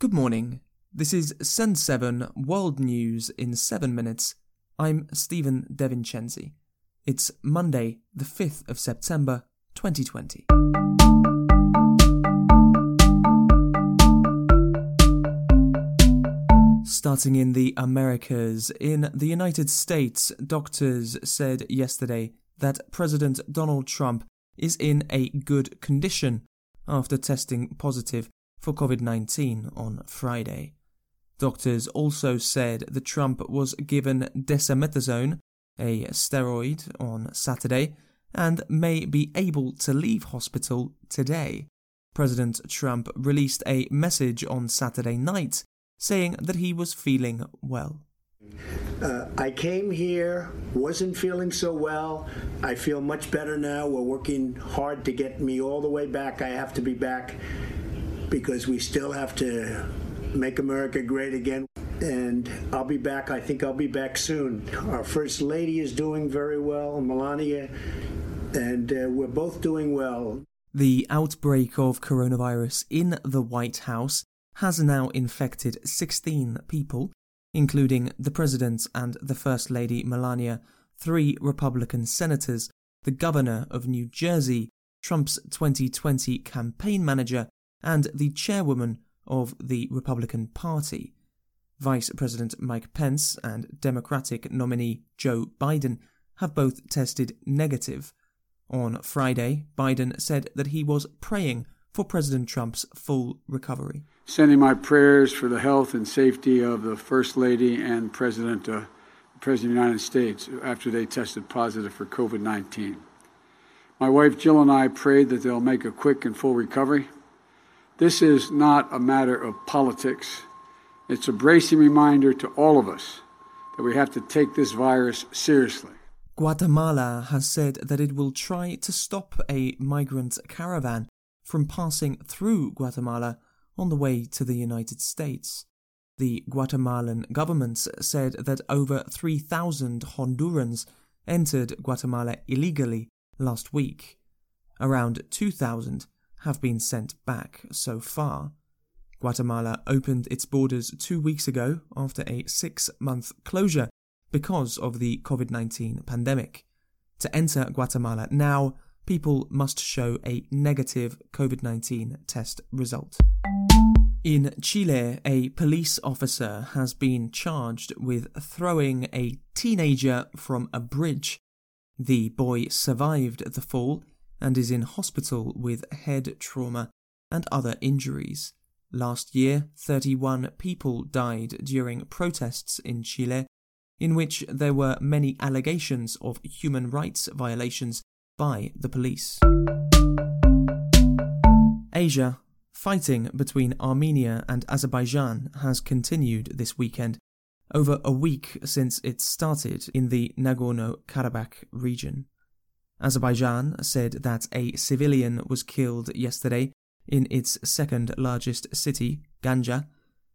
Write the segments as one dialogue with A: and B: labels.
A: Good morning. This is Send 7 World News in 7 minutes. I'm Stephen DeVincenzi. It's Monday, the 5th of September, 2020. Starting in the Americas, in the United States, doctors said yesterday that President Donald Trump is in a good condition after testing positive for COVID 19 on Friday. Doctors also said that Trump was given dexamethasone, a steroid, on Saturday and may be able to leave hospital today. President Trump released a message on Saturday night saying that he was feeling well.
B: Uh, I came here, wasn't feeling so well. I feel much better now. We're working hard to get me all the way back. I have to be back because we still have to make America great again. And I'll be back. I think I'll be back soon. Our First Lady is doing very well, Melania, and uh, we're both doing well.
A: The outbreak of coronavirus in the White House has now infected 16 people, including the President and the First Lady Melania, three Republican senators, the Governor of New Jersey, Trump's 2020 campaign manager, and the Chairwoman of the Republican Party. Vice President Mike Pence and Democratic nominee Joe Biden have both tested negative. On Friday, Biden said that he was praying for President Trump's full recovery.
C: Sending my prayers for the health and safety of the First Lady and President, uh, President of the United States after they tested positive for COVID 19. My wife Jill and I prayed that they'll make a quick and full recovery. This is not a matter of politics. It's a bracing reminder to all of us that we have to take this virus seriously.
A: Guatemala has said that it will try to stop a migrant caravan from passing through Guatemala on the way to the United States. The Guatemalan government said that over 3,000 Hondurans entered Guatemala illegally last week. Around 2,000 have been sent back so far. Guatemala opened its borders two weeks ago after a six month closure because of the COVID 19 pandemic. To enter Guatemala now, people must show a negative COVID 19 test result. In Chile, a police officer has been charged with throwing a teenager from a bridge. The boy survived the fall and is in hospital with head trauma and other injuries. Last year, 31 people died during protests in Chile, in which there were many allegations of human rights violations by the police. Asia, fighting between Armenia and Azerbaijan has continued this weekend, over a week since it started in the Nagorno Karabakh region. Azerbaijan said that a civilian was killed yesterday in its second largest city, Ganja.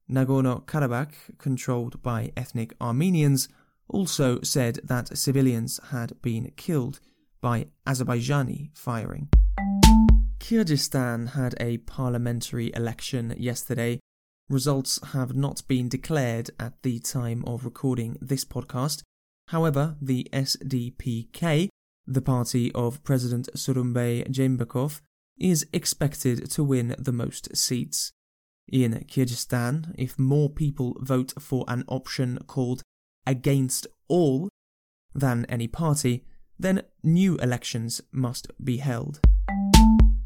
A: Nagorno Karabakh, controlled by ethnic Armenians, also said that civilians had been killed by Azerbaijani firing. Kyrgyzstan had a parliamentary election yesterday. Results have not been declared at the time of recording this podcast. However, the SDPK the party of President Sooronbay Jeenbekov is expected to win the most seats. In Kyrgyzstan, if more people vote for an option called against all than any party, then new elections must be held.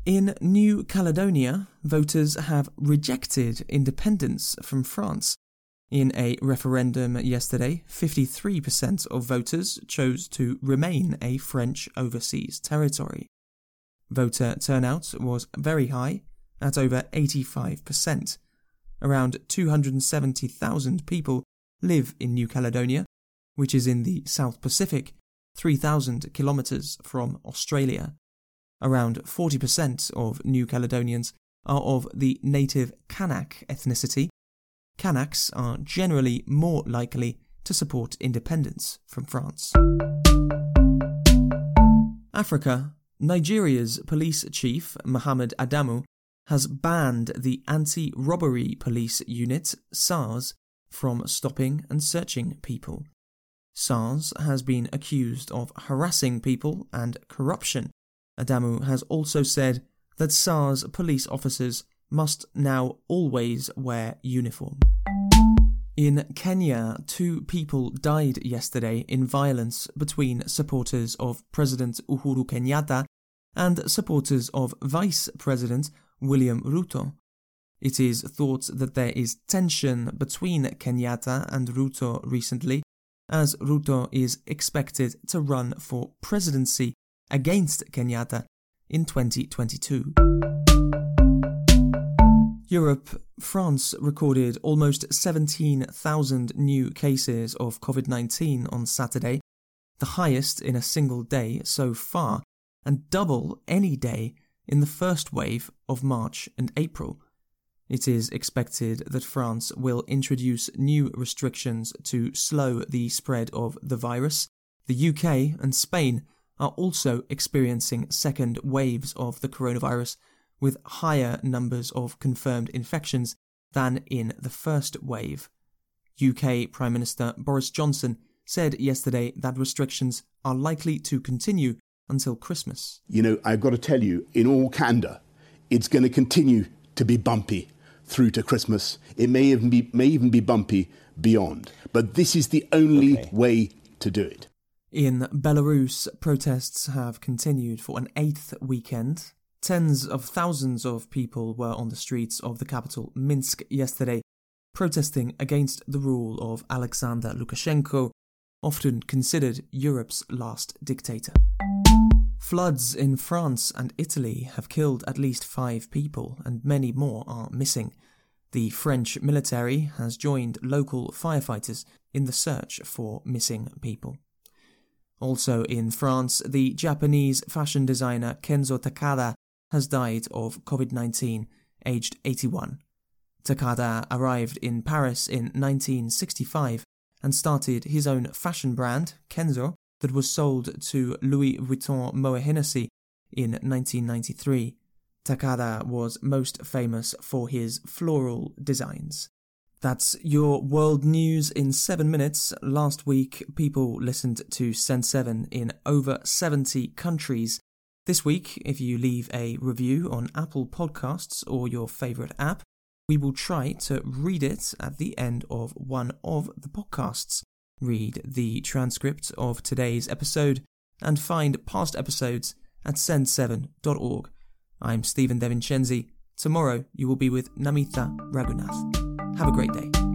A: In New Caledonia, voters have rejected independence from France in a referendum yesterday, 53% of voters chose to remain a French overseas territory. Voter turnout was very high, at over 85%. Around 270,000 people live in New Caledonia, which is in the South Pacific, 3,000 kilometres from Australia. Around 40% of New Caledonians are of the native Kanak ethnicity, Kanaks are generally more likely to support independence from France. Africa Nigeria's police chief, Mohamed Adamu, has banned the anti robbery police unit, SARS, from stopping and searching people. SARS has been accused of harassing people and corruption. Adamu has also said that SARS police officers must now always wear uniform. In Kenya, two people died yesterday in violence between supporters of President Uhuru Kenyatta and supporters of Vice President William Ruto. It is thought that there is tension between Kenyatta and Ruto recently, as Ruto is expected to run for presidency against Kenyatta in 2022. Europe, France recorded almost 17,000 new cases of COVID 19 on Saturday, the highest in a single day so far, and double any day in the first wave of March and April. It is expected that France will introduce new restrictions to slow the spread of the virus. The UK and Spain are also experiencing second waves of the coronavirus with higher numbers of confirmed infections than in the first wave. UK Prime Minister Boris Johnson said yesterday that restrictions are likely to continue until Christmas.
D: You know, I've got to tell you, in all candour, it's going to continue to be bumpy through to Christmas. It may even be, may even be bumpy beyond. But this is the only okay. way to do it.
A: In Belarus, protests have continued for an eighth weekend. Tens of thousands of people were on the streets of the capital, Minsk, yesterday, protesting against the rule of Alexander Lukashenko, often considered Europe's last dictator. Floods in France and Italy have killed at least five people, and many more are missing. The French military has joined local firefighters in the search for missing people. Also in France, the Japanese fashion designer Kenzo Takada has died of COVID 19, aged 81. Takada arrived in Paris in 1965 and started his own fashion brand, Kenzo, that was sold to Louis Vuitton Moet Hennessy in 1993. Takada was most famous for his floral designs. That's your world news in seven minutes. Last week, people listened to Send 7 in over 70 countries. This week, if you leave a review on Apple Podcasts or your favourite app, we will try to read it at the end of one of the podcasts. Read the transcript of today's episode and find past episodes at send7.org. I'm Stephen DeVincenzi. Tomorrow you will be with Namitha Raghunath. Have a great day.